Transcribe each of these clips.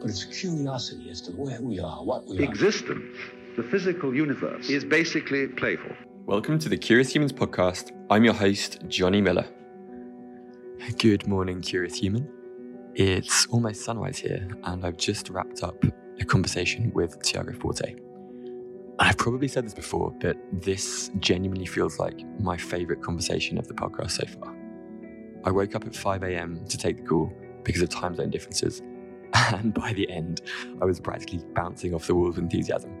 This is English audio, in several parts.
But it's curiosity as to where we are, what we are. Existence, the physical universe, is basically playful. Welcome to the Curious Humans podcast. I'm your host, Johnny Miller. Good morning, Curious Human. It's almost sunrise here, and I've just wrapped up a conversation with Tiago Forte. I've probably said this before, but this genuinely feels like my favourite conversation of the podcast so far. I woke up at 5 a.m. to take the call because of time zone differences, and by the end, I was practically bouncing off the walls of enthusiasm.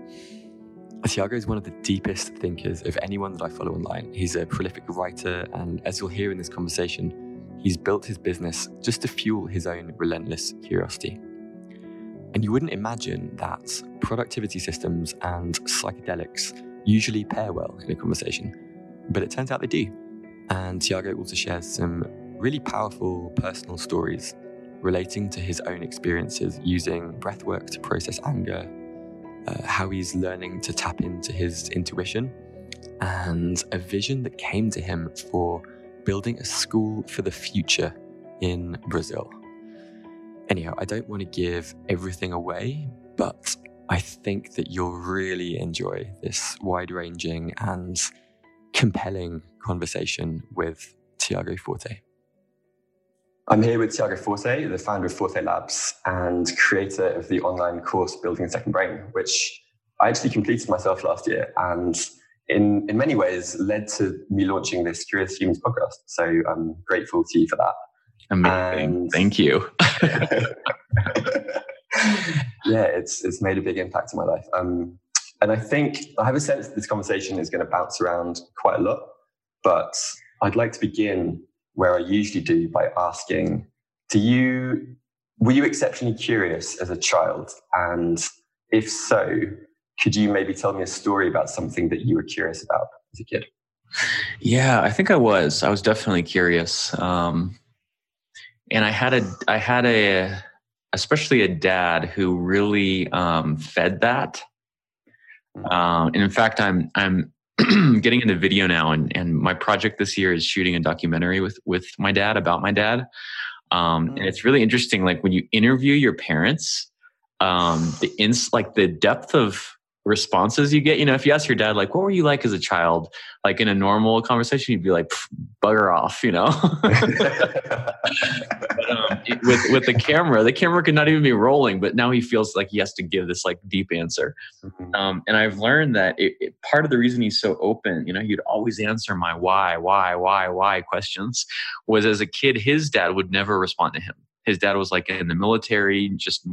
Tiago is one of the deepest thinkers of anyone that I follow online. He's a prolific writer, and as you'll hear in this conversation, he's built his business just to fuel his own relentless curiosity. And you wouldn't imagine that productivity systems and psychedelics usually pair well in a conversation, but it turns out they do. And Tiago also shares some really powerful personal stories relating to his own experiences using breathwork to process anger, uh, how he's learning to tap into his intuition, and a vision that came to him for building a school for the future in Brazil. Anyhow, I don't want to give everything away, but I think that you'll really enjoy this wide ranging and compelling conversation with Tiago Forte. I'm here with Tiago Forte, the founder of Forte Labs and creator of the online course Building a Second Brain, which I actually completed myself last year and in, in many ways led to me launching this Curious Humans podcast. So I'm grateful to you for that. Amazing. And Thank you. yeah, it's it's made a big impact in my life. Um, and I think I have a sense that this conversation is going to bounce around quite a lot. But I'd like to begin where I usually do by asking: Do you were you exceptionally curious as a child? And if so, could you maybe tell me a story about something that you were curious about as a kid? Yeah, I think I was. I was definitely curious. Um, and I had a I had a especially a dad who really um, fed that. Um, and in fact, I'm I'm getting into video now, and and my project this year is shooting a documentary with with my dad about my dad. Um, and it's really interesting, like when you interview your parents, um, the ins like the depth of responses you get. You know, if you ask your dad, like, what were you like as a child? Like in a normal conversation, you'd be like, bugger off, you know? but, um, with, with the camera, the camera could not even be rolling, but now he feels like he has to give this like deep answer. Mm-hmm. Um, and I've learned that it, it, part of the reason he's so open, you know, he'd always answer my why, why, why, why questions was as a kid, his dad would never respond to him his dad was like in the military, just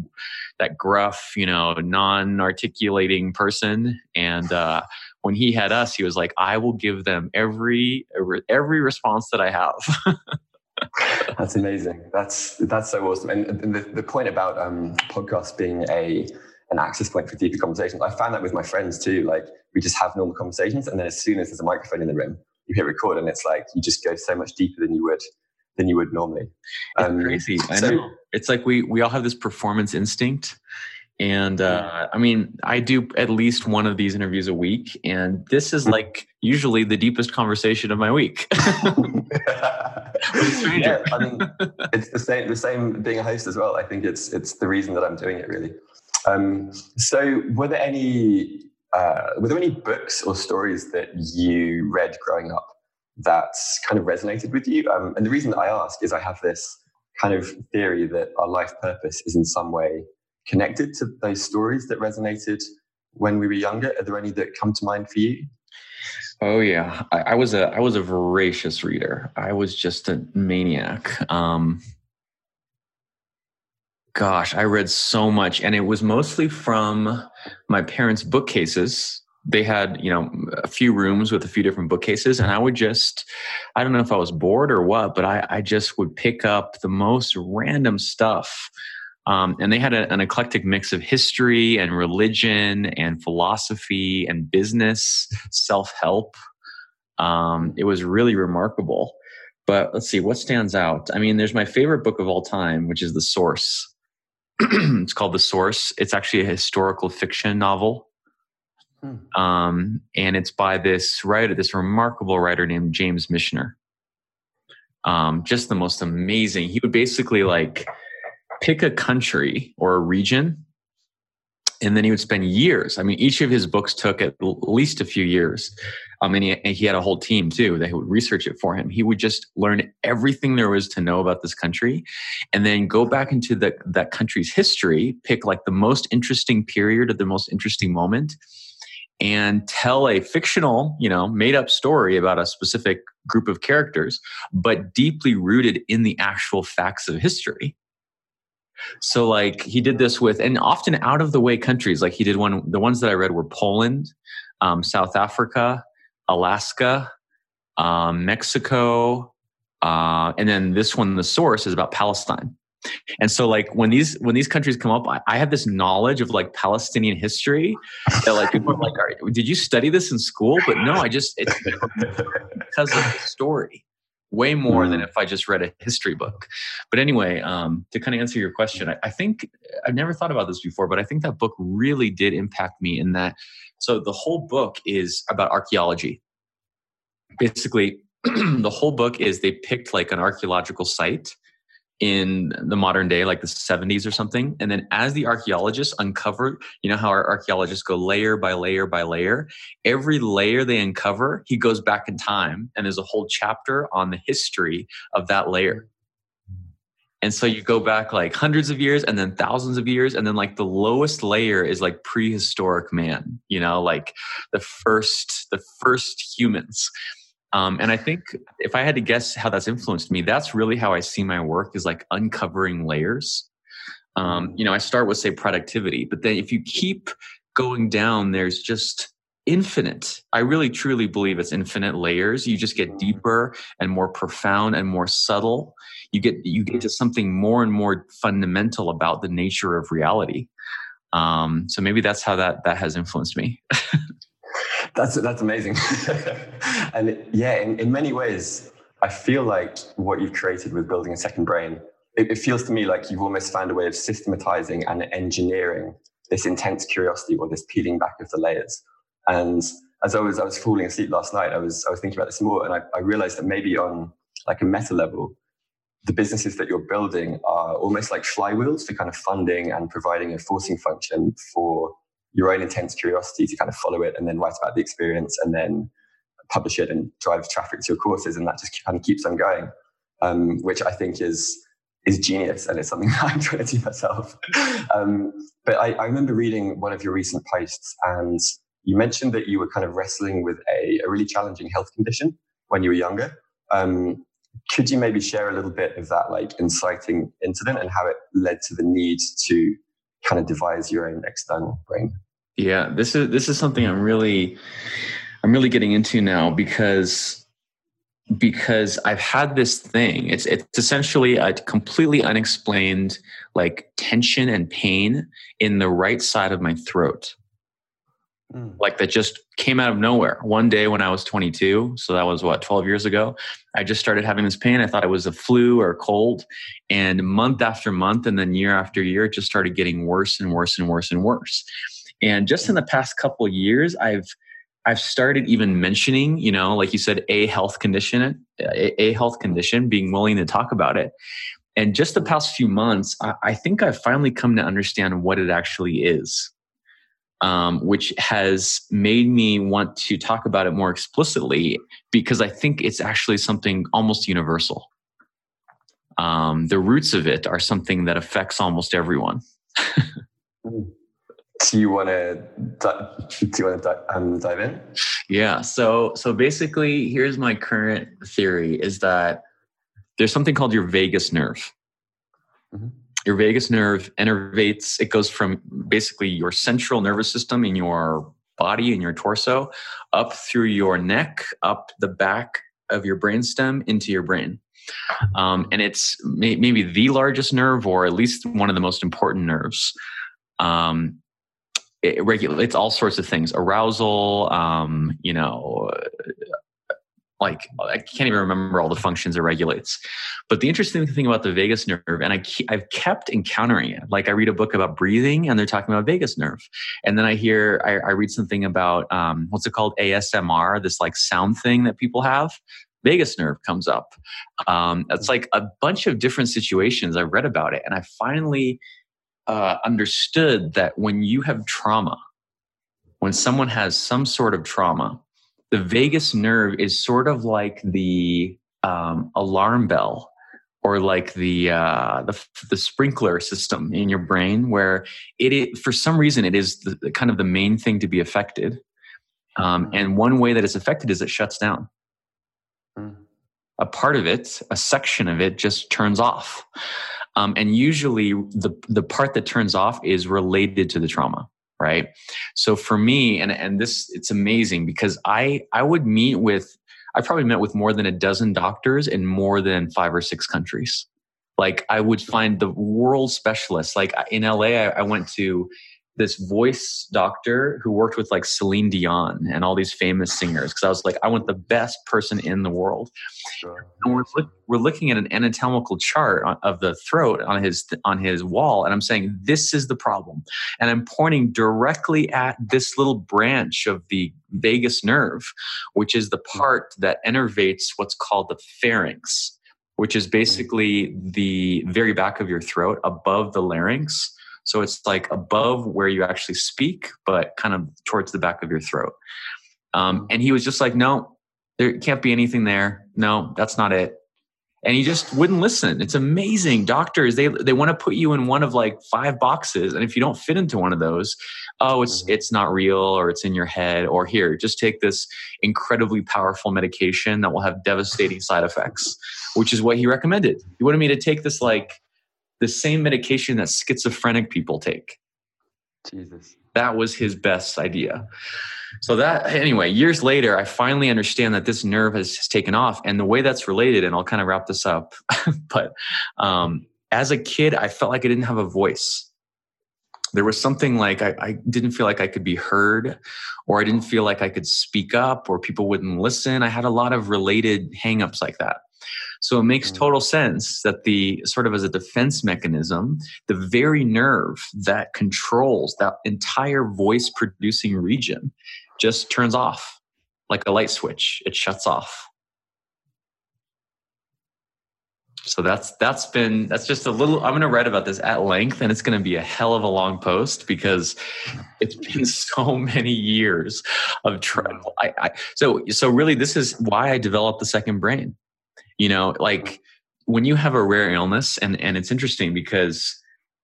that gruff, you know, non-articulating person. And uh, when he had us, he was like, "I will give them every every response that I have." that's amazing. That's that's so awesome. And the, the point about um, podcasts being a an access point for deeper conversations, I found that with my friends too. Like we just have normal conversations, and then as soon as there's a microphone in the room, you hit record, and it's like you just go so much deeper than you would than you would normally. It's um, crazy. I so. It's like we we all have this performance instinct. And uh, I mean, I do at least one of these interviews a week, and this is like usually the deepest conversation of my week. yeah, I mean, it's the same. The same being a host as well. I think it's it's the reason that I'm doing it really. Um, so, were there any uh, were there any books or stories that you read growing up that's kind of resonated with you? Um, and the reason that I ask is I have this kind of theory that our life purpose is in some way connected to those stories that resonated when we were younger. Are there any that come to mind for you? Oh yeah, I, I was a I was a voracious reader. I was just a maniac. Um, gosh, I read so much, and it was mostly from my parents' bookcases they had you know a few rooms with a few different bookcases and i would just i don't know if i was bored or what but i, I just would pick up the most random stuff. Um, and they had a, an eclectic mix of history and religion and philosophy and business self-help. Um, it was really remarkable. But let's see what stands out? I mean there's my favorite book of all time which is the source. It's called the source. It's actually a historical fiction novel Hmm. Um, and it's by this writer, this remarkable writer named James Michener. Um, just the most amazing. He would basically like pick a country or a region and then he would spend years. I mean, each of his books took at least a few years. I mean, he, and he had a whole team too that would research it for him. He would just learn everything there was to know about this country, and then go back into the, that country's history, pick like the most interesting period or the most interesting moment, and tell a fictional, you know, made up story about a specific group of characters, but deeply rooted in the actual facts of history. So like he did this with, and often out of the way countries. Like he did one. The ones that I read were Poland, um, South Africa, Alaska, um, Mexico, uh, and then this one. The source is about Palestine. And so like when these when these countries come up, I, I have this knowledge of like Palestinian history that like people are like, did you study this in school? But no, I just it's because of the story way more mm. than if I just read a history book. But anyway, um, to kind of answer your question, I, I, think I've never thought about this before, but I think that book really did impact me in that. So the whole book is about archaeology. Basically, the whole book is they picked like an archaeological site in the modern day, like the 70s or something. And then as the archaeologists uncover, you know how our archaeologists go layer by layer by layer? Every layer they uncover, he goes back in time and there's a whole chapter on the history of that layer. And so you go back like hundreds of years and then thousands of years. And then like the lowest layer is like prehistoric man, you know, like the first, the first humans. Um, and I think if I had to guess how that's influenced me, that's really how I see my work is like uncovering layers. Um, you know, I start with say productivity, but then if you keep going down, there's just infinite. I really truly believe it's infinite layers. You just get deeper and more profound and more subtle. You get you get to something more and more fundamental about the nature of reality. Um, so maybe that's how that that has influenced me. That's that's amazing. and yeah, in, in many ways, I feel like what you've created with building a second brain, it, it feels to me like you've almost found a way of systematizing and engineering this intense curiosity or this peeling back of the layers. And as I was I was falling asleep last night, I was I was thinking about this more, and I, I realized that maybe on like a meta level, the businesses that you're building are almost like flywheels for kind of funding and providing a forcing function for your own intense curiosity to kind of follow it and then write about the experience and then publish it and drive traffic to your courses and that just kind of keeps on going um, which i think is is genius and it's something that i'm trying to do myself. Um, but I, I, remember reading one of your recent posts and you mentioned that you were kind of wrestling with a, a really challenging health condition when you were younger. Um, could you maybe share a little bit of that like inciting incident and how it led to the need to kind of devise your own external brain yeah, this is this is something I'm really I'm really getting into now because because I've had this thing. It's it's essentially a completely unexplained like tension and pain in the right side of my throat. Mm. Like that just came out of nowhere. One day when I was 22, so that was what 12 years ago, I just started having this pain. I thought it was a flu or a cold, and month after month and then year after year it just started getting worse and worse and worse and worse. And just in the past couple years, I've I've started even mentioning, you know, like you said, a health condition, a, a health condition, being willing to talk about it. And just the past few months, I, I think I've finally come to understand what it actually is. Um, which has made me want to talk about it more explicitly because I think it's actually something almost universal. Um, the roots of it are something that affects almost everyone. Do you want to do you want to um, dive in? Yeah. So so basically, here's my current theory: is that there's something called your vagus nerve. Mm-hmm. Your vagus nerve innervates. It goes from basically your central nervous system in your body in your torso up through your neck, up the back of your brainstem into your brain. Um, and it's may, maybe the largest nerve, or at least one of the most important nerves. Um, it regulates all sorts of things arousal um, you know like i can't even remember all the functions it regulates but the interesting thing about the vagus nerve and I, i've kept encountering it like i read a book about breathing and they're talking about vagus nerve and then i hear i, I read something about um, what's it called asmr this like sound thing that people have vagus nerve comes up. Um, it's like a bunch of different situations. I've read about it, and I finally uh, understood that when you have trauma, when someone has some sort of trauma, the vagus nerve is sort of like the um, alarm bell or like the, uh, the the sprinkler system in your brain, where it, it for some reason it is the, the, kind of the main thing to be affected. Um, and one way that it's affected is it shuts down. Mm. A part of it, a section of it, just turns off. Um, and usually, the the part that turns off is related to the trauma right? So for me and and this it's amazing because i i would meet with i probably met with more than a dozen doctors in more than five or six countries. Like i would find the world specialists like in la i, I went to this voice doctor who worked with like Celine Dion and all these famous singers because I was like, I want the best person in the world. Sure. And we're look, we're looking at an anatomical chart of the throat on his on his wall, and I'm saying this is the problem, and I'm pointing directly at this little branch of the vagus nerve, which is the hmm. part that innervates what's called the pharynx. Which is hmm. basically the very back of your throat above the larynx so it's like above where you actually speak, but kind of towards the back of your throat. Um, mm-hmm. and he was just like, no, there can't be anything there. No, that's not it. And he just wouldn't listen. It's amazing. Doctors, they they want to put you in one of like five boxes. And if you don't fit into one of those, oh, it's mm-hmm. it's not real or it's in your head, or here, just take this incredibly powerful medication that will have devastating side effects, which is what he recommended. He wanted me to take this like the same medication that schizophrenic people take. Jesus. That was his best idea. So that anyway, years later, I finally understand that this nerve has, taken off, and the way that's related, and I'll kind of wrap this up. but um, as a kid, I felt like I didn't have a voice. There was something like I, I didn't feel like I could be heard, or I didn't feel like I could speak up, or people wouldn't listen. I had a lot of related hangups like that. So it makes mm. total sense that the sort of as a defense mechanism, the very nerve that controls that entire voice producing region just turns off like a light switch. It shuts off. So that's that's been that's just a little. I'm going to write about this at length, and it's going to be a hell of a long post because it's been so many years of trying. I, I, so so really, this is why I developed the second brain you know like when you have a rare illness and and it's interesting because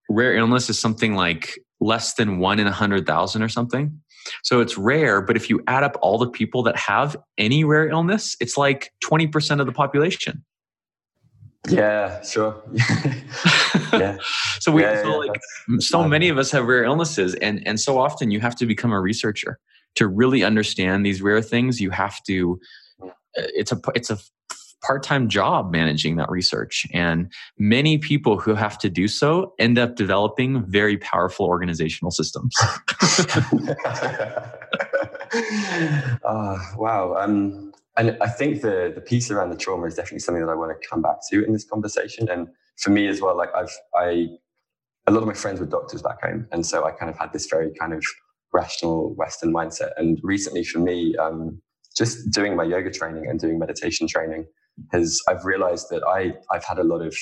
rare illness is something like less than one in a hundred thousand or something. So it's rare but if you add up all the people that have any rare illness it's like 20% of the population. Yeah sure. Yeah. So we yeah, so, yeah, like so many of us have rare illnesses and and so often you have to become a researcher to really understand these rare things. You have to uh, it's a it's a part-time job managing that research. And many people who have to do so end up developing very powerful organizational systems. Uh, wow. Um, and i think the, the piece around the trauma is definitely something that i want to come back to in this conversation. And for me as well like i've i a lot of my friends were doctors back home. And so i kind of had this very kind of rational western mindset. And recently for me um, just doing my yoga training and doing meditation training has I've realized that I I've had a lot of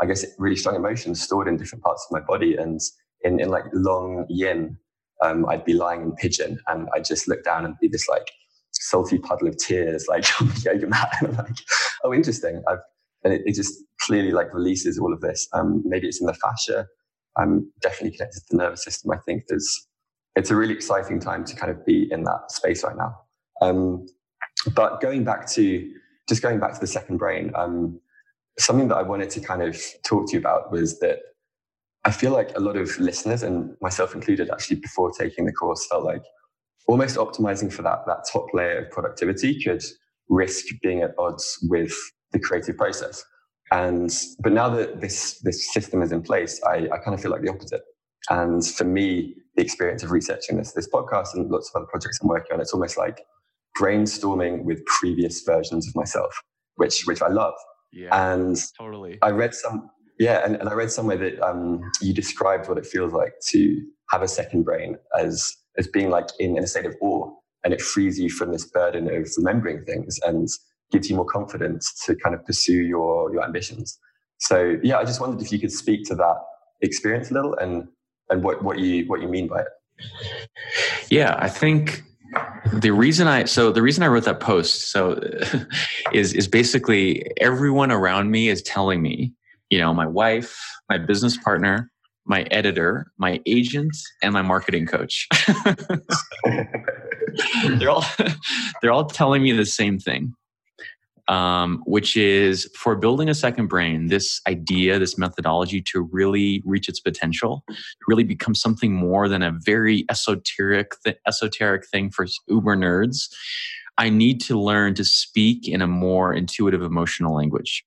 I guess really strong emotions stored in different parts of my body. And in, in like long yin um, I'd be lying in pigeon and I'd just look down and be this like salty puddle of tears like on the yoga mat. And I'm like oh interesting. I've and it, it just clearly like releases all of this. Um, maybe it's in the fascia. I'm definitely connected to the nervous system. I think there's it's a really exciting time to kind of be in that space right now. Um, but going back to just going back to the second brain, um, something that I wanted to kind of talk to you about was that I feel like a lot of listeners, and myself included, actually before taking the course, felt like almost optimizing for that that top layer of productivity could risk being at odds with the creative process. And but now that this this system is in place, I, I kind of feel like the opposite. And for me, the experience of researching this this podcast and lots of other projects I'm working on, it's almost like brainstorming with previous versions of myself, which which I love. Yeah, and totally. I read some yeah, and, and I read somewhere that um, you described what it feels like to have a second brain as as being like in, in a state of awe, and it frees you from this burden of remembering things. And gives you more confidence to kind of pursue your your ambitions. So yeah, I just wondered if you could speak to that experience a little and and what what you what you mean by it. Yeah, I think the reason I so the reason I wrote that post so is is basically everyone around me is telling me, you know, my wife, my business partner, my editor, my agent, and my marketing coach. they're all they're all telling me the same thing um, which is for building a second brain, this idea, this methodology to really reach its potential, really become something more than a very esoteric, th- esoteric thing for uber nerds. I need to learn to speak in a more intuitive emotional language.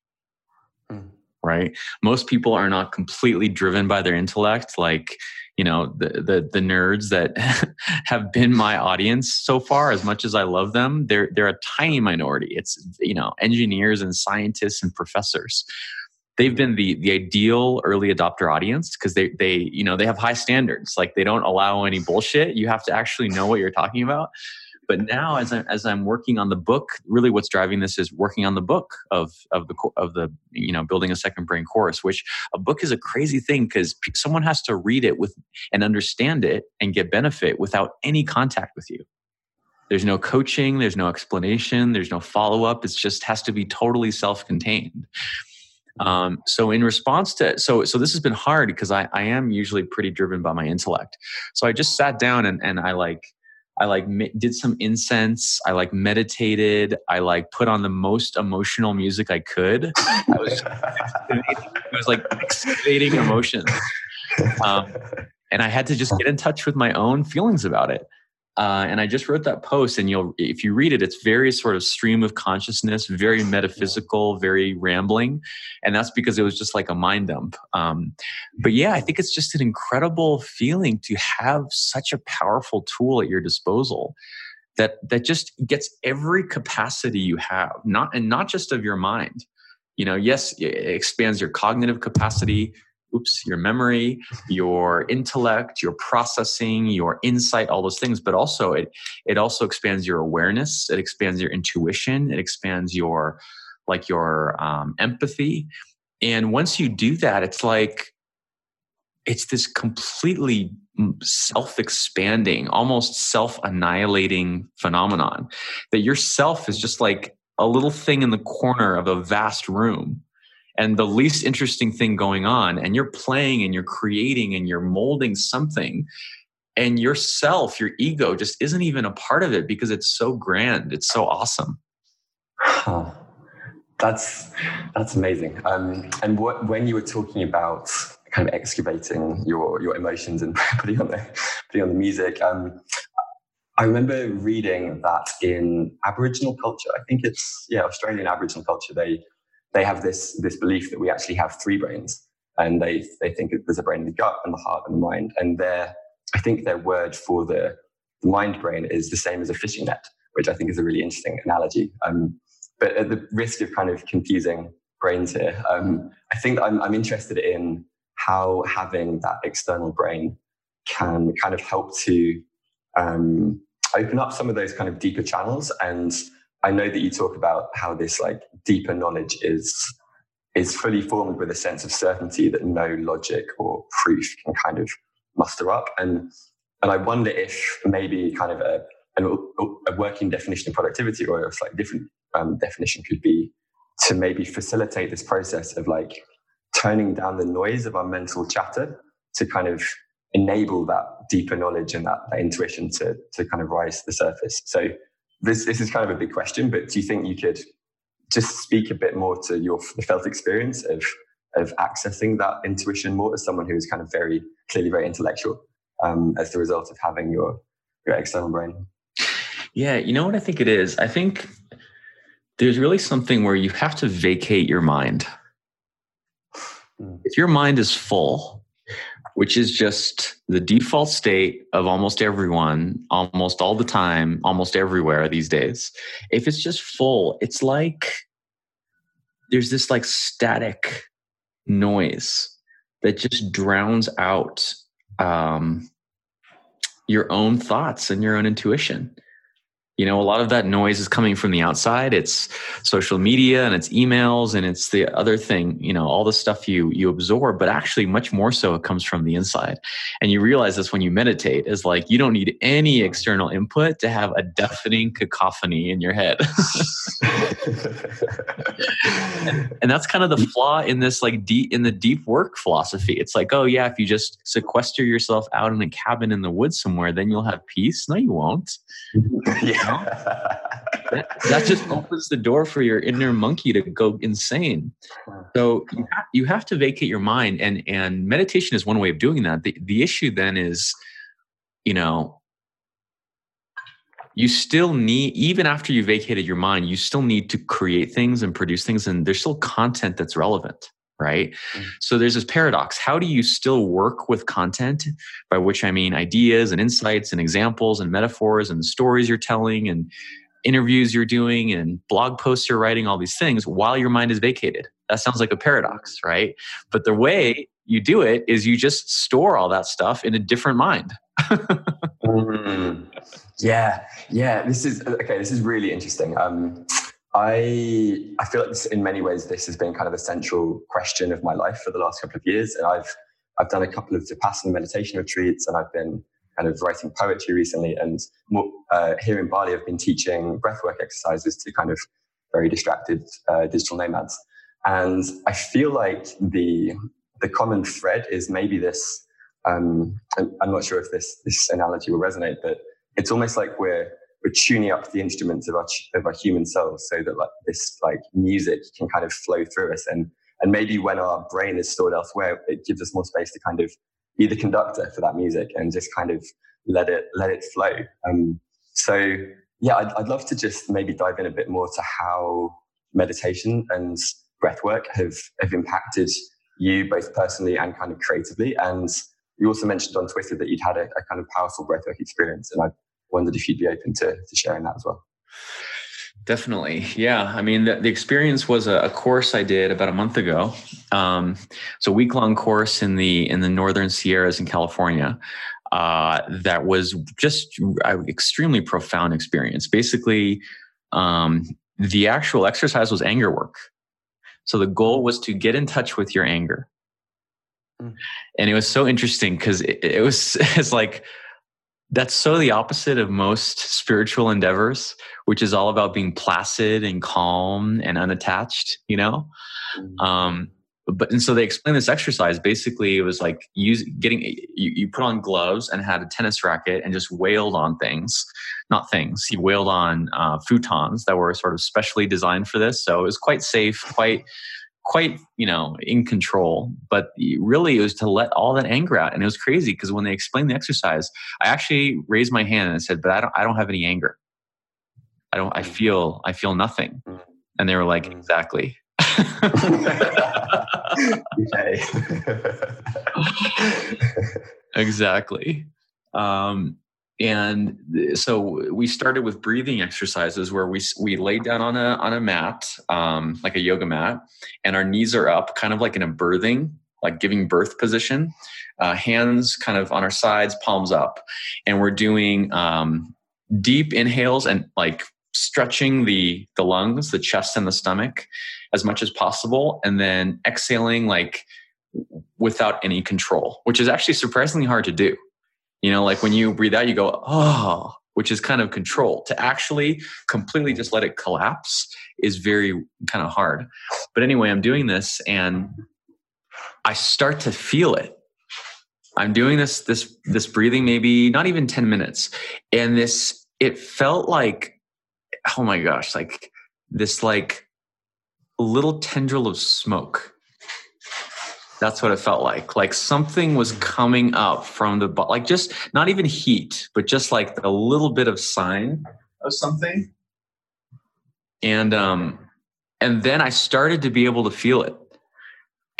Mm. Right? Most people are not completely driven by their intellect. Like, you know the the, the nerds that have been my audience so far as much as i love them they're they're a tiny minority. It's you know engineers and scientists and professors. They've been the the ideal early adopter audience because they they you know they have high standards. Like they don't allow any bullshit. You have to actually know what you're talking about but now, as I'm as I'm working on the book, really, what's driving this is working on the book of of the of the you know building a second brain course. Which a book is a crazy thing because someone has to read it with and understand it and get benefit without any contact with you. There's no coaching. There's no explanation. There's no follow up. It just has to be totally self contained. Um, so in response to so so this has been hard because I, I am usually pretty driven by my intellect. So I just sat down and, and I like I like did some incense. I like meditated. I like put on the most emotional music I could. I was, it was like excavating emotions. Um, and I had to just get in touch with my own feelings about it. Uh, and I just wrote that post, and you'll, if you read it, it's very sort of stream of consciousness, very metaphysical, very rambling, and that's because it was just like a mind dump. Um, but yeah, I think it's just an incredible feeling to have such a powerful tool at your disposal that that just gets every capacity you have, not and not just of your mind. You know, yes, it expands your cognitive capacity, oops, your memory, your intellect, your processing, your insight, all those things. But also it it also expands your awareness, it expands your intuition, it expands your like your um, empathy. And once you do that, it's like it's this completely self-expanding, almost self-annihilating phenomenon that yourself is just like a little thing in the corner of a vast room and the least interesting thing going on and you're playing and you're creating and you're molding something and yourself your ego just isn't even a part of it because it's so grand it's so awesome huh. that's that's amazing um, and what when you were talking about kind of excavating your your emotions and putting on the putting on the music um, I remember reading that in Aboriginal culture. I think it's yeah, Australian Aboriginal culture. They they have this this belief that we actually have three brains, and they they think there's a brain in the gut and the heart and the mind. And their I think their word for the, the mind brain is the same as a fishing net, which I think is a really interesting analogy. Um, but at the risk of kind of confusing brains here, um, I think I'm, I'm interested in how having that external brain can kind of help to um, open up some of those kind of deeper channels and I know that you talk about how this like deeper knowledge is is fully formed with a sense of certainty that no logic or proof can kind of muster up. And and I wonder if maybe kind of a a working definition of productivity or a slightly different um, definition could be to maybe facilitate this process of like turning down the noise of our mental chatter to kind of enable that deeper knowledge and that, that intuition to to kind of rise to the surface. So this this is kind of a big question, but do you think you could just speak a bit more to your felt experience of of accessing that intuition more as someone who is kind of very clearly very intellectual um, as the result of having your your external brain? Yeah, you know what I think it is. I think there's really something where you have to vacate your mind. Hmm. If your mind is full, which is just the default state of almost everyone, almost all the time, almost everywhere these days. If it's just full, it's like there's this like static noise that just drowns out um, your own thoughts and your own intuition. You know a lot of that noise is coming from the outside. It's social media and it's emails and it's the other thing you know all the stuff you you absorb but actually much more so it comes from the inside. And you realize this when you meditate is like you don't need any external input to have a deafening cacophony in your head. And, and that's kind of the flaw in this like deep in the deep work philosophy. It's like oh yeah if you just sequester yourself out in a cabin in the woods somewhere then you'll have peace. No you won't. Yeah that, that, just opens the door for your inner monkey to go insane. So you have, you have to vacate your mind, and and meditation is one way of doing that. The the issue then is, you know, you still need even after you vacated your mind, you still need to create things and produce things, and there's still content that's relevant right? Mm-hmm. So there's this paradox. How do you still work with content, by which I mean ideas and insights and examples and metaphors and stories you're telling and interviews you're doing and blog posts you're writing, all these things while your mind is vacated. That sounds like a paradox, right? But the way you do it is you just store all that stuff in a different mind. mm, yeah, yeah. This is okay. This is really interesting. Um, I I feel like this, in many ways this has been kind of a central question of my life for the last couple of years, and I've I've done a couple of Vipassana meditation retreats, and I've been kind of writing poetry recently. And more, uh, here in Bali, I've been teaching breathwork exercises to kind of very distracted uh, digital nomads. And I feel like the the common thread is maybe this. Um, I'm not sure if this this analogy will resonate, but it's almost like we're we're tuning up the instruments of our of our human selves so that like this like music can kind of flow through us and and maybe when our brain is stored elsewhere, it gives us more space to kind of be the conductor for that music and just kind of let it let it flow. Um, so yeah, I'd, I'd love to just maybe dive in a bit more to how meditation and breath work have have impacted you both personally and kind of creatively. And you also mentioned on Twitter that you'd had a, a kind of powerful breathwork experience, and I wondered if you'd be open to, to sharing that as well. Definitely. Yeah. I mean, the, the experience was a, a, course I did about a month ago. Um, it's a week long course in the, in the Northern Sierras in California. Uh, that was just an extremely profound experience. Basically, um, the actual exercise was anger work. So the goal was to get in touch with your anger. Mm. And it was so interesting because it, it was, it's like, that's so the opposite of most spiritual endeavors, which is all about being placid and calm and unattached, you know? Mm-hmm. Um, but and so they explained this exercise. Basically, it was like use getting you, you put on gloves and had a tennis racket and just wailed on things, not things. He wailed on uh, futons that were sort of specially designed for this. So it was quite safe, quite quite you know in control but really it was to let all that anger out and it was crazy because when they explained the exercise i actually raised my hand and i said but i don't i don't have any anger i don't i mm. feel i feel nothing mm. and they were like mm. exactly exactly um, and so we started with breathing exercises where we we laid down on a on a mat um, like a yoga mat and our knees are up kind of like in a birthing like giving birth position uh, hands kind of on our sides palms up. And we're doing um, deep inhales and like stretching the the lungs the chest and the stomach as much as possible and then exhaling like without any control which is actually surprisingly hard to do you know, like when you breathe out, you go, oh, which is kind of control. To actually completely just let it collapse is very kind of hard. But anyway, I'm doing this and I start to feel it. I'm doing this this this breathing maybe not even 10 minutes. And this it felt like oh my gosh, like this like little tendril of smoke that's what it felt like. Like something was coming up from the butt. like just not even heat, but just like a little bit of sign of something. And um and then I started to be able to feel it.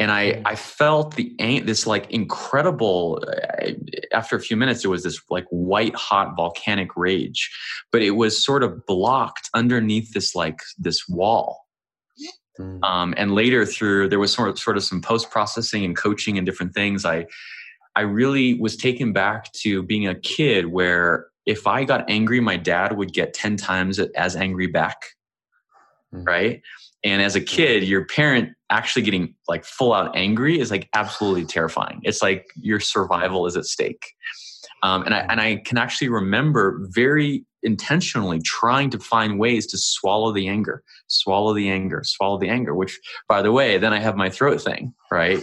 And I I felt the this like incredible uh, after a few minutes it was this like white hot volcanic rage, but it was sort of blocked underneath this like this wall Mm. Um, and later through there was sort of, sort of some post processing and coaching and different things. I I really was taken back to being a kid where if I got angry, my dad would get 10 times as angry back. Mm. Right. And as a kid, your parent actually getting like full out angry is like absolutely terrifying. It's like your survival is at stake. Um, and I and I can actually remember very intentionally trying to find ways to swallow the anger, swallow the anger, swallow the anger. Which, by the way, then I have my throat thing, right?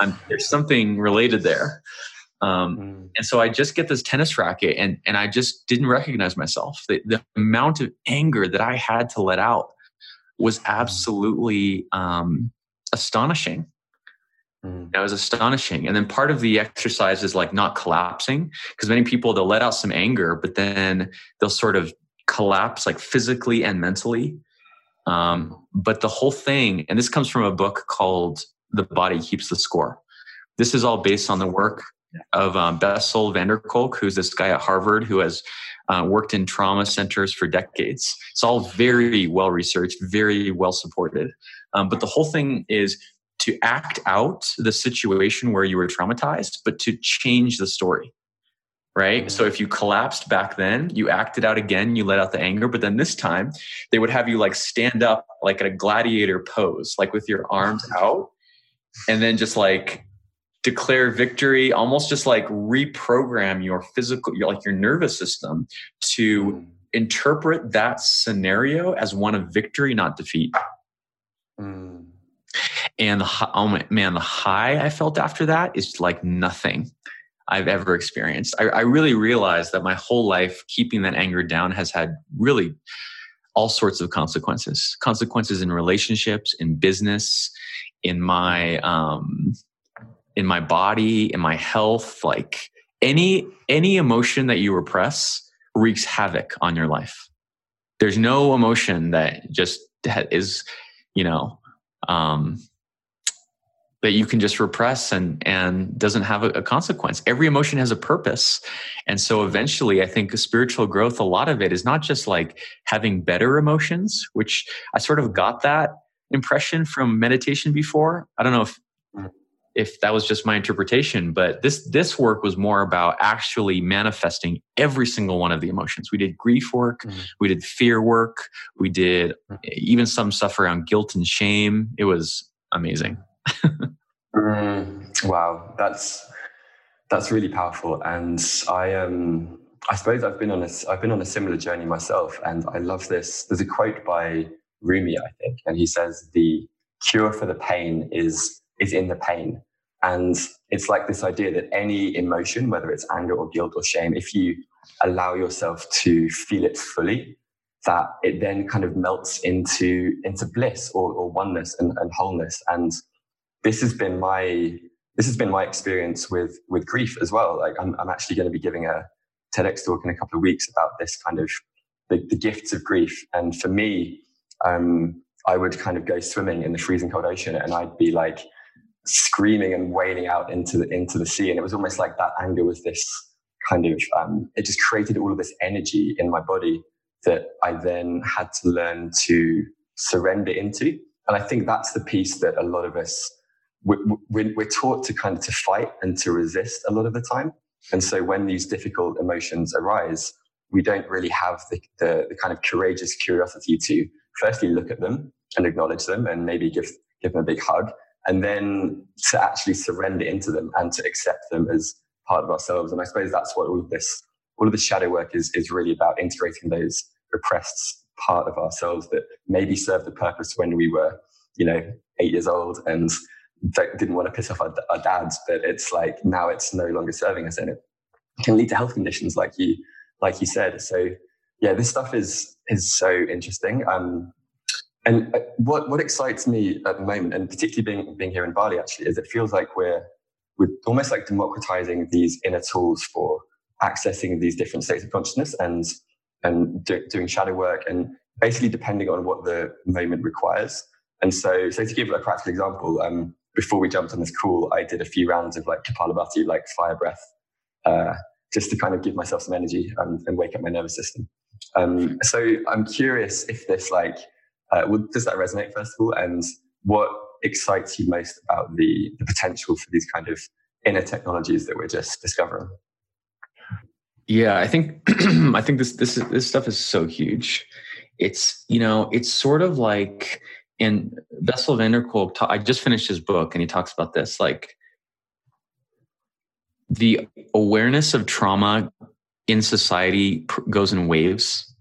I'm, there's something related there. Um, mm. And so I just get this tennis racket, and and I just didn't recognize myself. The, the amount of anger that I had to let out was mm. absolutely um, astonishing. Mm. That was astonishing. And then part of the exercise is like not collapsing because many people they'll let out some anger, but then they'll sort of collapse like physically and mentally. Um, but the whole thing, and this comes from a book called The Body Keeps the Score. This is all based on the work of um, Bessel van der Kolk, who's this guy at Harvard who has uh, worked in trauma centers for decades. It's all very well researched, very well supported. Um, but the whole thing is to act out the situation where you were traumatized, but to change the story. Right. So if you collapsed back then, you acted out again, you let out the anger, but then this time they would have you like stand up like in a gladiator pose, like with your arms out, and then just like declare victory, almost just like reprogram your physical, your, like your nervous system to mm. interpret that scenario as one of victory, not defeat. Mm. And the oh man, the high I felt after that is like nothing I've ever experienced. I, I really realized that my whole life keeping that anger down has had really all sorts of consequences. Consequences in relationships, in business, in my um, in my body, in my health. Like any any emotion that you repress wreaks havoc on your life. There's no emotion that just is, you know, um, that you can just repress and and doesn't have a, a, consequence every emotion has a purpose and so eventually i think spiritual growth a lot of it is not just like having better emotions which i sort of got that impression from meditation before i don't know if mm. if that was just my interpretation but this this work was more about actually manifesting every single one of the emotions we did grief work mm-hmm. we did fear work we did mm-hmm. even some stuff around guilt and shame it was amazing mm, wow that's that's really powerful. And i um i suppose i've been on a i've been on a similar journey myself and i love this. There's a quote by rumi i think and he says the cure for the pain is is in the pain. And it's like this idea that any emotion, whether it's anger or guilt or shame, if you allow yourself to feel it fully, that it then kind of melts into into bliss or, or oneness and, and wholeness. And this has been my this has been my experience with with grief as well. Like I'm, I'm actually going to be giving a TEDx talk in a couple of weeks about this kind of the, the gifts of grief. And for me, um, I would kind of go swimming in the freezing cold ocean, and I'd be like screaming and wailing out into the into the sea. And it was almost like that anger was this kind of um, it just created all of this energy in my body that I then had to learn to surrender into. And I think that's the piece that a lot of us we're, we're taught to kind of to fight and to resist a lot of the time. And so when these difficult emotions arise, we don't really have the, the, the kind of courageous curiosity to firstly look at them and acknowledge them and maybe give give them a big hug and then to actually surrender into them and to accept them as part of ourselves. And I suppose that's what all of this, all of the shadow work is, is really about integrating those repressed part of ourselves that maybe served the purpose when we were, you know, eight years old and didn't want to piss off our, our dads, but it's like now it's no longer serving us and it can lead to health conditions like you, like you said. So yeah, this stuff is, is so interesting. Um, and uh, what, what excites me at the moment, and particularly being, being here in Bali actually, is it feels like we're, we're almost like democratizing these inner tools for accessing these different states of consciousness and, and do, doing shadow work and basically depending on what the moment requires. And so, so to give a practical example, um, before we jumped on this call, I did a few rounds of like Kapalabhati, like fire breath, uh, just to kind of give myself some energy and, and wake up my nervous system. Um, so I'm curious if this like uh, does that resonate, first of all? And what excites you most about the, the potential for these kind of inner technologies that we're just discovering? Yeah, I think I think this this this stuff is so huge. It's you know it's sort of like in Bessel van der Kolk. I just finished his book and he talks about this like the awareness of trauma in society goes in waves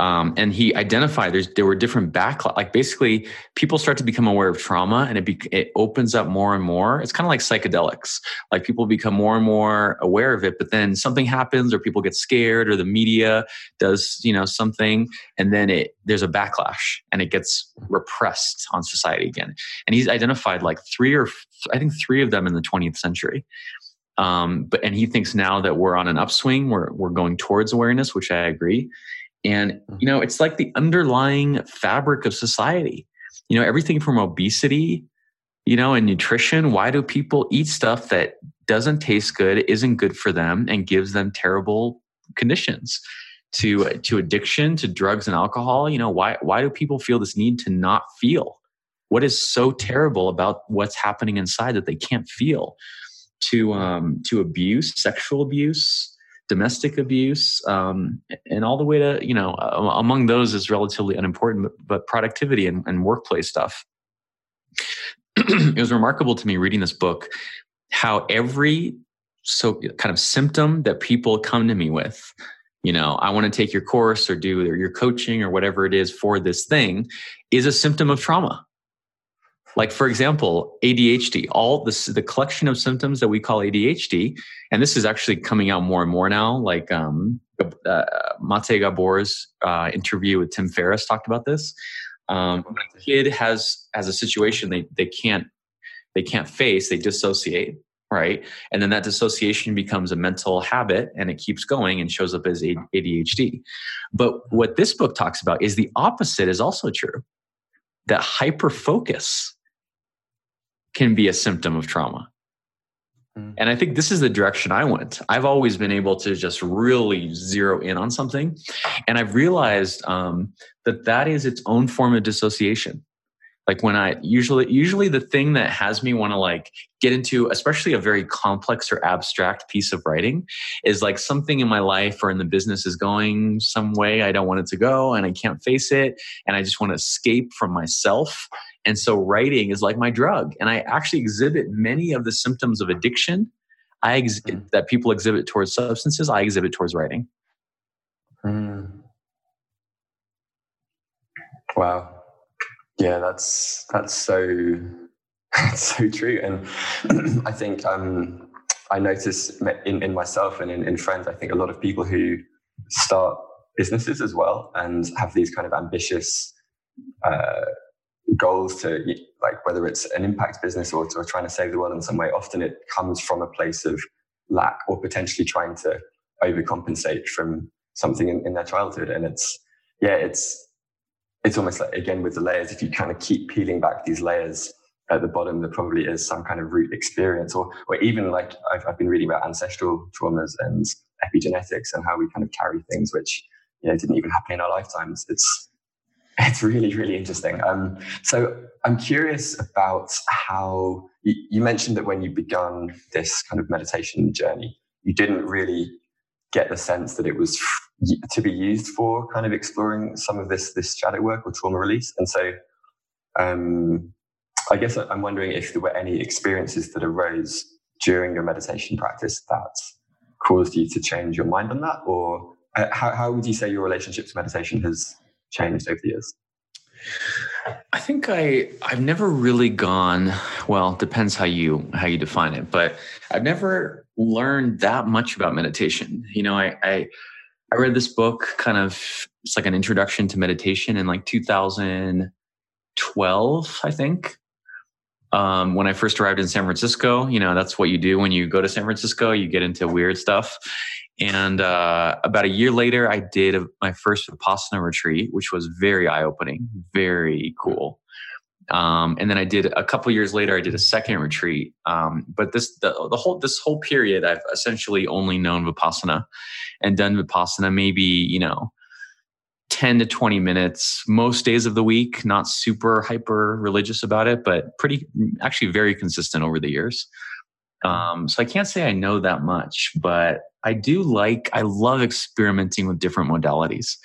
um, and he identified there's there were different backlash. Like basically, people start to become aware of trauma, and it be, it opens up more and more. It's kind of like psychedelics. Like people become more and more aware of it, but then something happens, or people get scared, or the media does you know something, and then it there's a backlash, and it gets repressed on society again. And he's identified like three or I think three of them in the 20th century. Um, but and he thinks now that we're on an upswing, we're we're going towards awareness, which I agree and, mm-hmm. you know, it's like the underlying fabric of society. You know, everything from obesity, you know, and nutrition. Why do people eat stuff that doesn't taste good, isn't good for them, and gives them terrible conditions? To to addiction, to drugs and alcohol. You know, why why do people feel this need to not feel? What is so terrible about what's happening inside that they can't feel? To um, to abuse, sexual abuse, domestic abuse, um, and all the way to, you know, among those is relatively unimportant, but, productivity and, and workplace stuff. it was remarkable to me reading this book how every so kind of symptom that people come to me with you know i want to take your course or do your coaching or whatever it is for this thing is a symptom of trauma like, for example, ADHD, all this, the collection of symptoms that we call ADHD, and this is actually coming out more and more now. Like um, uh, Mate Gabor's uh, interview with Tim Ferriss talked about this. Um, kid has has a situation they they can't they can't face, they dissociate, right? And then that dissociation becomes a mental habit and it keeps going and shows up as ADHD. But what this book talks about is the opposite is also true. That hyper focus can be a symptom of trauma. Mm. And I think this is the direction I went. I've always been able to just really zero in on something. And I've realized um, that that is its own form of dissociation like when i usually usually the thing that has me want to like get into especially a very complex or abstract piece of writing is like something in my life or in the business is going some way i don't want it to go and i can't face it and i just want to escape from myself and so writing is like my drug. And i actually exhibit many of the symptoms of addiction. I ex- mm. that people exhibit towards substances. I exhibit towards writing. Mm. wow. Yeah, that's that's so that's so true, and I think um, I notice in, in myself and in, in friends, I think a lot of people who start businesses as well and have these kind of ambitious uh, goals to like whether it's an impact business or, or trying to save the world in some way. Often it comes from a place of lack or potentially trying to overcompensate from something in, in their childhood, and it's yeah, it's it's almost like again with the layers if you kind of keep peeling back these layers at the bottom there probably is some kind of root experience or or even like I've, I've been reading about ancestral traumas and epigenetics and how we kind of carry things which you know didn't even happen in our lifetimes it's it's really really interesting. Um, so i'm curious about how you, you mentioned that when you began this kind of meditation journey you didn't really get the sense that it was to be used for kind of exploring some of this this shadow work or trauma release. And so, um, I guess I'm wondering if there were any experiences that arose during your meditation practice that caused you to change your mind on that, or uh, how how would you say your relationship to meditation has changed over the years? I think I I've never really gone well depends how you how you define it but I've never learned that much about meditation you know I I I read this book kind of it's like an introduction to meditation in like 2012, I think. Um, when I first arrived in San Francisco, you know, that's what you do when you go to San Francisco, you get into weird stuff. And uh, about a year later, I did a, my first Vipassana retreat, which was very eye opening, very cool. Um, and then I did a couple years later, I did a second retreat. Um, but this the, the whole this whole period, I've essentially only known vipassana and done vipassana maybe you know 10 to 20 minutes most days of the week not super hyper religious about it but pretty actually very consistent over the years um, so i can't say i know that much but I do like, I love experimenting with different modalities.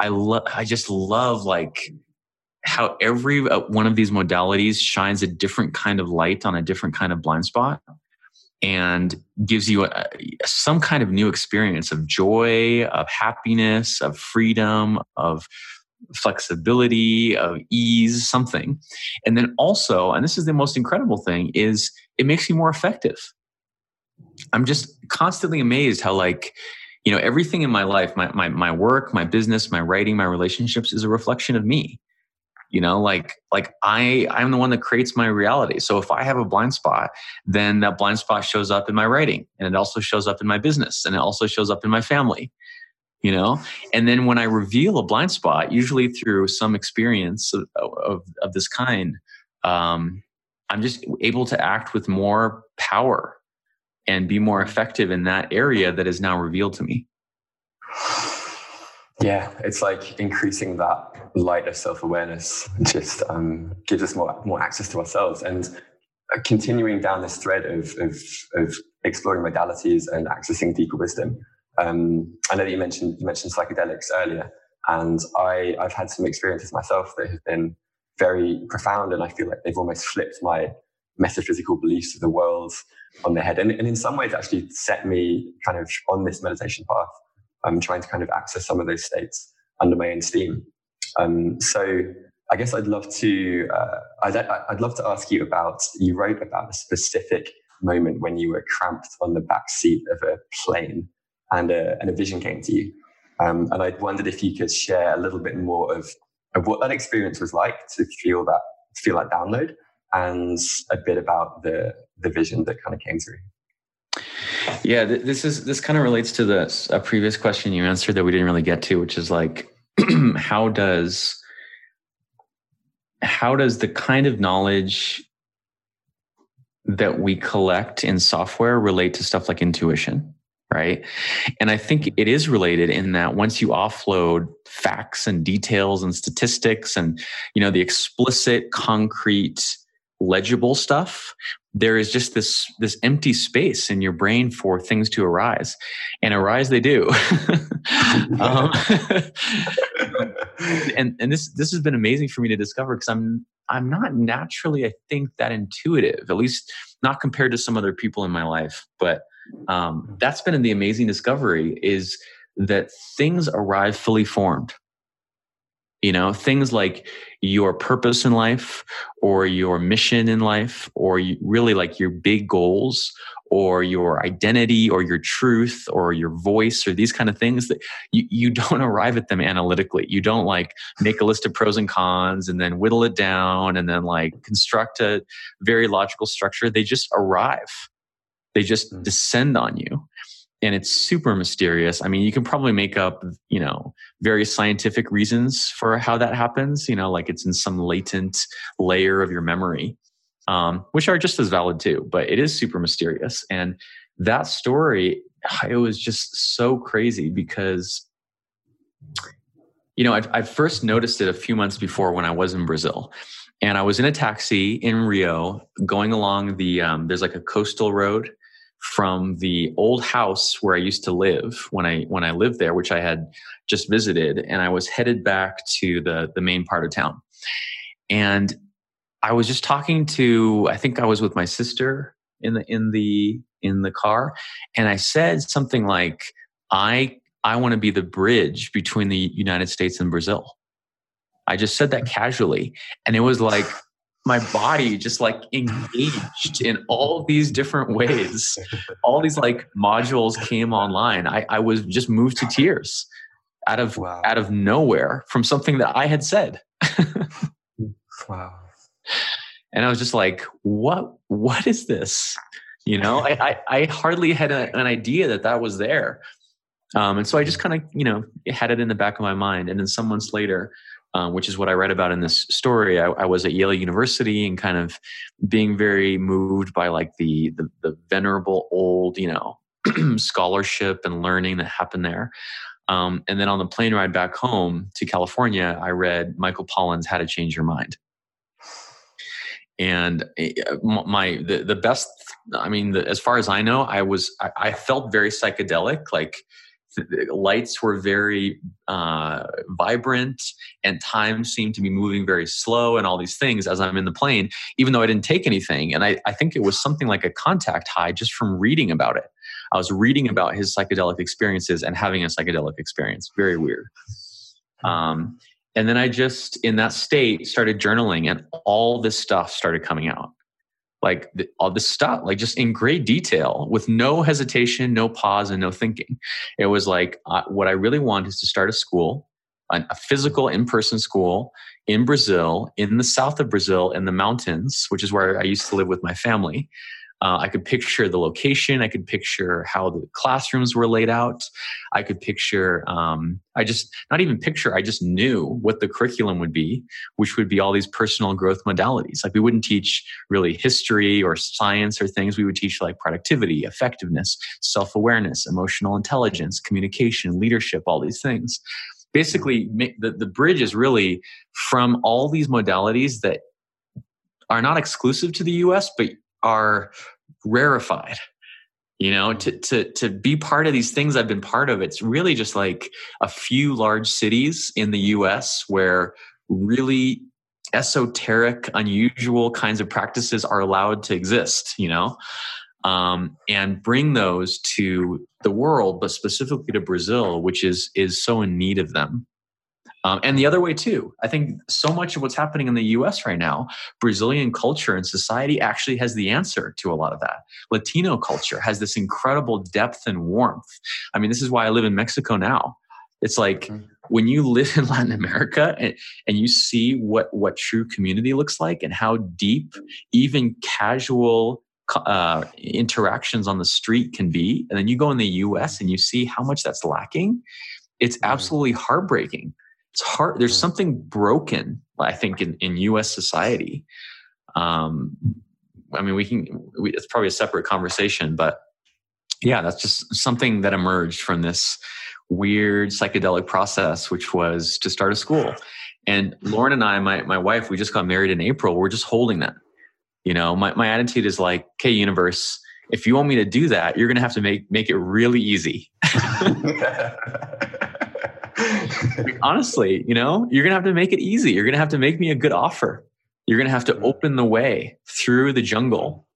I love, I just love like how every uh, one of these modalities shines a different kind of light on a different kind of blind spot and gives you a, some kind of new experience of joy, of happiness, of freedom, of flexibility, of ease, something. And then also, and this is the most incredible thing, is it makes you more effective. I'm just constantly amazed how like you know everything in my life my, my my work my business my writing my relationships is a reflection of me you know like like i i'm the one that creates my reality. So if i have a blind spot then that blind spot shows up in my writing and it also shows up in my business and it also shows up in my family you know? And then when i reveal a blind spot usually through some experience of of, of this kind um, i'm just able to act with more power and be more effective in that area that is now revealed to me yeah, it's like increasing that light of self awareness just um, gives us more more access to ourselves and uh, continuing down this thread of, of, of exploring modalities and accessing deeper wisdom. Um, I know that you mentioned you mentioned psychedelics earlier, and I I've had some experiences myself that have been very profound, and I feel like they've almost flipped my metaphysical beliefs of the world on their head, and, and in some ways actually set me kind of on this meditation path I'm trying to kind of access some of those states under my own steam. Um, so I guess I'd love to uh, I'd, I'd love to ask you about you wrote about a specific moment when you were cramped on the back seat of a plane and a, and a vision came to you. Um, and I wondered if you could share a little bit more of, of what that experience was like to feel that feel that download and a bit about the the vision that kind of came through. Yeah, th- this is this kind of relates to this a previous question you answered that we didn't really get to, which is like, how does how does the kind of knowledge that we collect in software relate to stuff like intuition? right and i think it is related in that once you offload facts and details and statistics and you know the explicit concrete legible stuff there is just this this empty space in your brain for things to arise. And arise they do. Um, and and this this has been amazing for me to discover because i'm i'm not naturally i think that intuitive at least not compared to some other people in my life. But um, that's been the amazing discovery is that things arrive fully formed you know things like your purpose in life or your mission in life or really like your big goals or your identity or your truth or your voice or these kind of things that you, you don't arrive at them analytically. You don't like make a list of pros and cons and then whittle it down and then like construct a very logical structure. They just arrive. They just mm. descend on you and it's super mysterious. I mean, you can probably make up, you know, various scientific reasons for how that happens, you know, like it's in some latent layer of your memory, um, which are just as valid too, but it is super mysterious. And that story, it was just so crazy because, you know, I, I first noticed it a few months before when I was in Brazil. And I was in a taxi in Rio going along the, um, there's like a coastal road from the old house where I used to live when I when I lived there, which I had just visited, and I was headed back to the the main part of town. And I was just talking to I think I was with my sister in the in the in the car, and I said something like, "I I want to be the bridge between the United States and Brazil." I just said that mm. casually, and it was like my body just like engaged in all these different ways. All these like modules came online. I, I was just moved to tears out of wow. out of nowhere from something that I had said. wow. And I was just like, what what is this? You know, I, I, I hardly had a, an idea that that was there. Um, and so I just kind of, you know, had it in the back of my mind. And then some months later, um, which is what I read about in this story. I, I, was at Yale University and kind of being very moved by like the the, the venerable old, you know, scholarship and learning that happened there. Um, and then on the plane ride back home to California, I read Michael Pollan's How to Change Your Mind. And eh, my the, the best I mean, the, as far as I know, I was I, I felt very psychedelic. Like lights were very uh, vibrant, and time seemed to be moving very slow, and all these things as I'm in the plane, even though I didn't take anything. And I, I think it was something like a contact high just from reading about it. I was reading about his psychedelic experiences and having a psychedelic experience. Very weird. Um, and then I just, in that state, started journaling, and all this stuff started coming out like the, all this stuff, like just in great detail with no hesitation, no pause, and no thinking. It was like uh, what I really want is to start a school, a, a physical in person school in Brazil, in the south of Brazil, in the mountains, which is where I used to live with my family. Uh, I could picture the location. I could picture how the classrooms were laid out. I could picture, um, I just, not even picture, I just knew what the curriculum would be, which would be all these personal growth modalities. Like we wouldn't teach really history or science or things. We would teach like productivity, effectiveness, self awareness, emotional intelligence, communication, leadership, all these things. Basically, the, the bridge is really from all these modalities that are not exclusive to the US, but are rarefied you know to to to be part of these things i've been part of it's really just like a few large cities in the us where really esoteric unusual kinds of practices are allowed to exist you know? Um, and bring those to the world but specifically to brazil which is is so in need of them um, and the other way too. I think so much of what's happening in the US right now, Brazilian culture and society actually has the answer to a lot of that. Latino culture has this incredible depth and warmth. I mean, this is why I live in Mexico now. It's like mm-hmm. when you live in Latin America and, and you see what, what true community looks like and how deep even casual uh, interactions on the street can be. And then you go in the US and you see how much that's lacking. It's mm-hmm. absolutely heartbreaking it's hard there's something broken i think in, in us society. Um i mean we can we, it's probably a separate conversation but yeah that's just something that emerged from this weird psychedelic process which was to start a school. And lauren and i my, my wife we just got married in april. We're just holding that you know? My, my attitude is like okay universe if you want me to do that you're going to have to make make it really easy honestly, you know, you're going to have to make it easy. You're going to have to make me a good offer. You're going to have to open the way through the jungle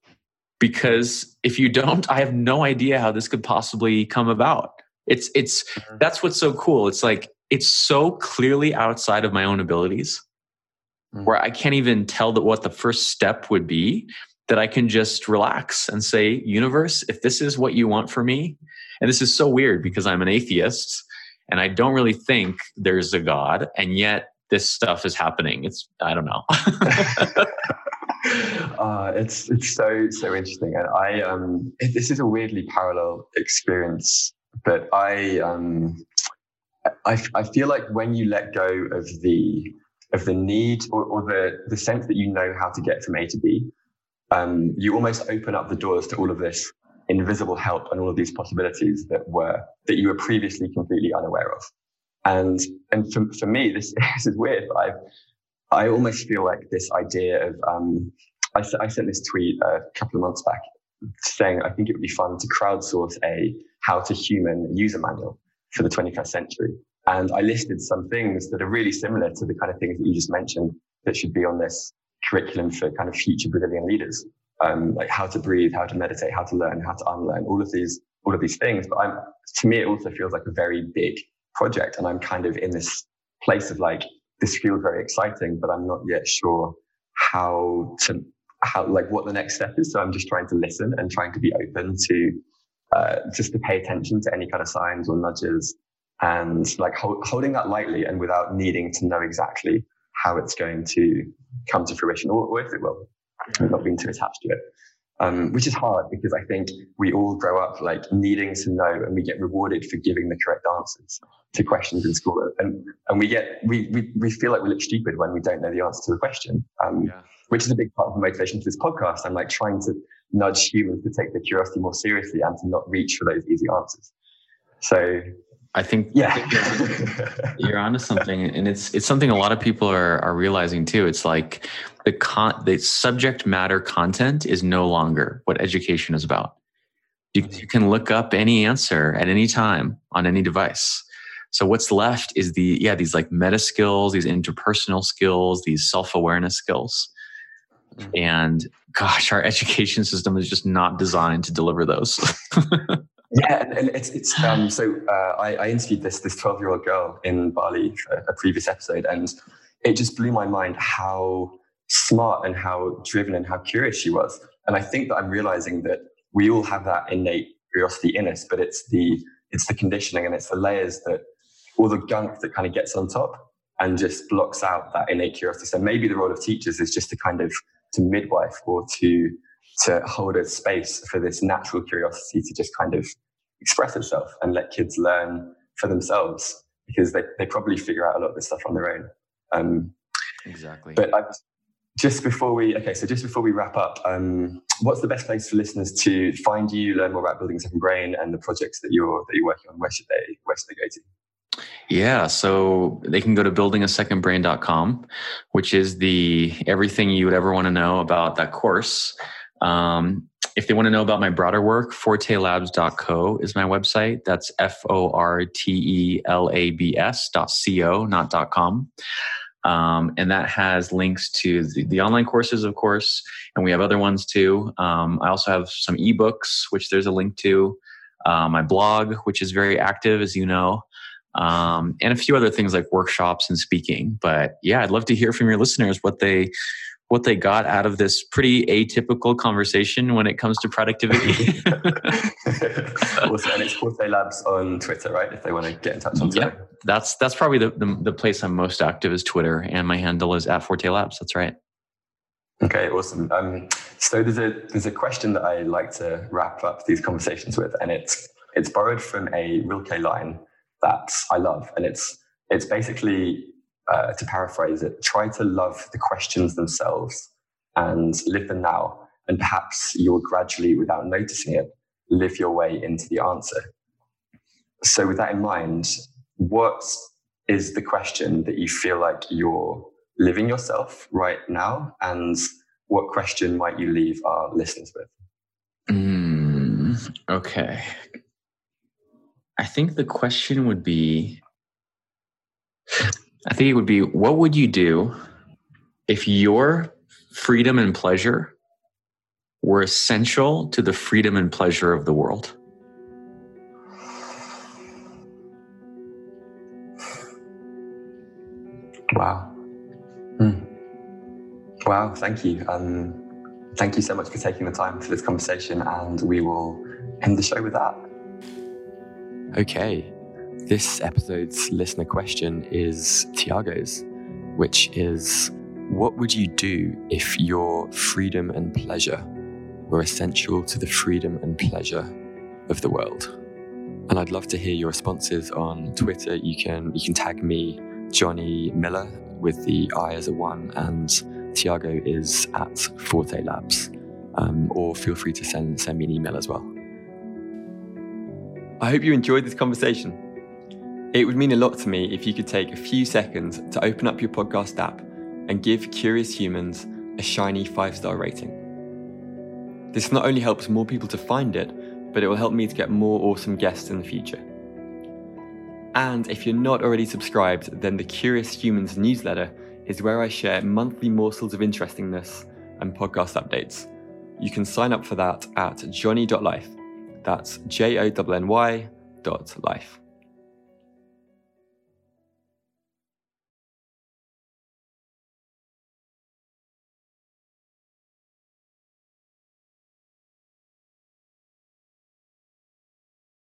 because if you don't, I have no idea how this could possibly come about. It's, it's, mm-hmm. that's what's so cool. It's like, it's so clearly outside of my own abilities mm-hmm. where I can't even tell that what the first step would be that I can just relax and say, universe, if this is what you want for me, and this is so weird because I'm an atheist and I don't really think there's a God, and yet this stuff is happening. It's I don't know. uh, it's it's so so interesting, and I um it, this is a weirdly parallel experience, but I um I I feel like when you let go of the of the need or, or the the sense that you know how to get from A to B, um, you almost open up the doors to all of this invisible help and all of these possibilities that were that you were previously completely unaware of. And and for, for me, this, this is weird, I I almost feel like this idea of um, I, I sent this tweet a couple of months back saying I think it would be fun to crowdsource a how to human user manual for the 21st century. And I listed some things that are really similar to the kind of things that you just mentioned that should be on this curriculum for kind of future Brazilian leaders um, like how to breathe, how to meditate, how to learn, how to unlearn, all of these, all of these things. But I'm, to me, it also feels like a very big project. And I'm kind of in this place of like, this feels very exciting, but I'm not yet sure how to, how, like what the next step is. So I'm just trying to listen and trying to be open to, uh, just to pay attention to any kind of signs or nudges and like holding that lightly and without needing to know exactly how it's going to come to fruition or, or if it will not being too attached to it. Um, which is hard because I think we all grow up like needing to know and we get rewarded for giving the correct answers to questions in school. And, and we get, we, we, we feel like we look stupid when we don't know the answer to a question, um, yeah. which is a big part of the motivation for this podcast. I'm like trying to nudge humans to take their curiosity more seriously and to not reach for those easy answers. So I think Yeah. you're onto something, and it's it's something a lot of people are are realizing too. It's like the con the subject matter content is no longer what education is about. You, you can look up any answer at any time on any device. So what's left is the yeah these like meta skills, these interpersonal skills, these self awareness skills, Mm. and gosh, our education system is just not designed to deliver those. Yeah, and, and it's it's um, so uh, I, I interviewed this this twelve year old girl in Bali a previous episode, and it just blew my mind how smart and how driven and how curious she was. And I think that I'm realizing that we all have that innate curiosity in us, but it's the it's the conditioning and it's the layers that all the gunk that kind of gets on top and just blocks out that innate curiosity. So maybe the role of teachers is just to kind of to midwife or to to hold a space for this natural curiosity to just kind of express itself and let kids learn for themselves because they, they probably figure out a lot of this stuff on their own. Um, exactly. but I, just before we okay, so just before we wrap up, um, what's the best place for listeners to find you, learn more about building a second brain and the projects that you're that you're working on? Where should they where should they go to? Yeah, so they can go to buildingasecondbrain.com, which is the everything you would ever want to know about that course. Um, if they want to know about my broader work, fortelabs.co is my website. That's F O R T E L A B S dot co, not dot com. Um, and that has links to the, the, online courses, of course, and we have other ones too. Um, I also have some ebooks, which there's a link to. Uh, my blog, which is very active, as you know um, and a few other things like workshops and speaking. But yeah, I'd love to hear from your listeners what they what they got out of this pretty atypical conversation when it comes to productivity. also, and it's Forte Labs on Twitter, right? If they want to get in touch on Twitter. Yep. That's that's probably the, the, the place I'm most active is Twitter, and my handle is at Forte Labs. That's right. Okay, awesome. Um, so there's a there's a question that I like to wrap up these conversations with, and it's it's borrowed from a Rilke line that I love. And it's it's basically uh, to paraphrase it, try to love the questions themselves and live them now. And perhaps you'll gradually, without noticing it, live your way into the answer. So, with that in mind, what is the question that you feel like you're living yourself right now? And what question might you leave our listeners with? Mm, okay. I think the question would be I think it would be what would you do if your freedom and pleasure were essential to the freedom and pleasure of the world? Wow. Hmm. Wow, thank you. Um, thank you so much for taking the time for this conversation, and we will end the show with that. Okay, this episode's listener question is Tiago's, which is What would you do if your freedom and pleasure were essential to the freedom and pleasure of the world? And I'd love to hear your responses on Twitter. You can you can tag me, Jonny Miller, with the I as a one, and Tiago is at Forte Labs. Um, or feel free to send send me an email as well. I hope you enjoyed this conversation. It would mean a lot to me if you could take a few seconds to open up your podcast app and give Curious Humans a shiny five star rating. This not only helps more people to find it, but it will help me to get more awesome guests in the future. And if you're not already subscribed, then the Curious Humans newsletter is where I share monthly morsels of interestingness and podcast updates. You can sign up for that at jonny.life. That's J O N Y dot life.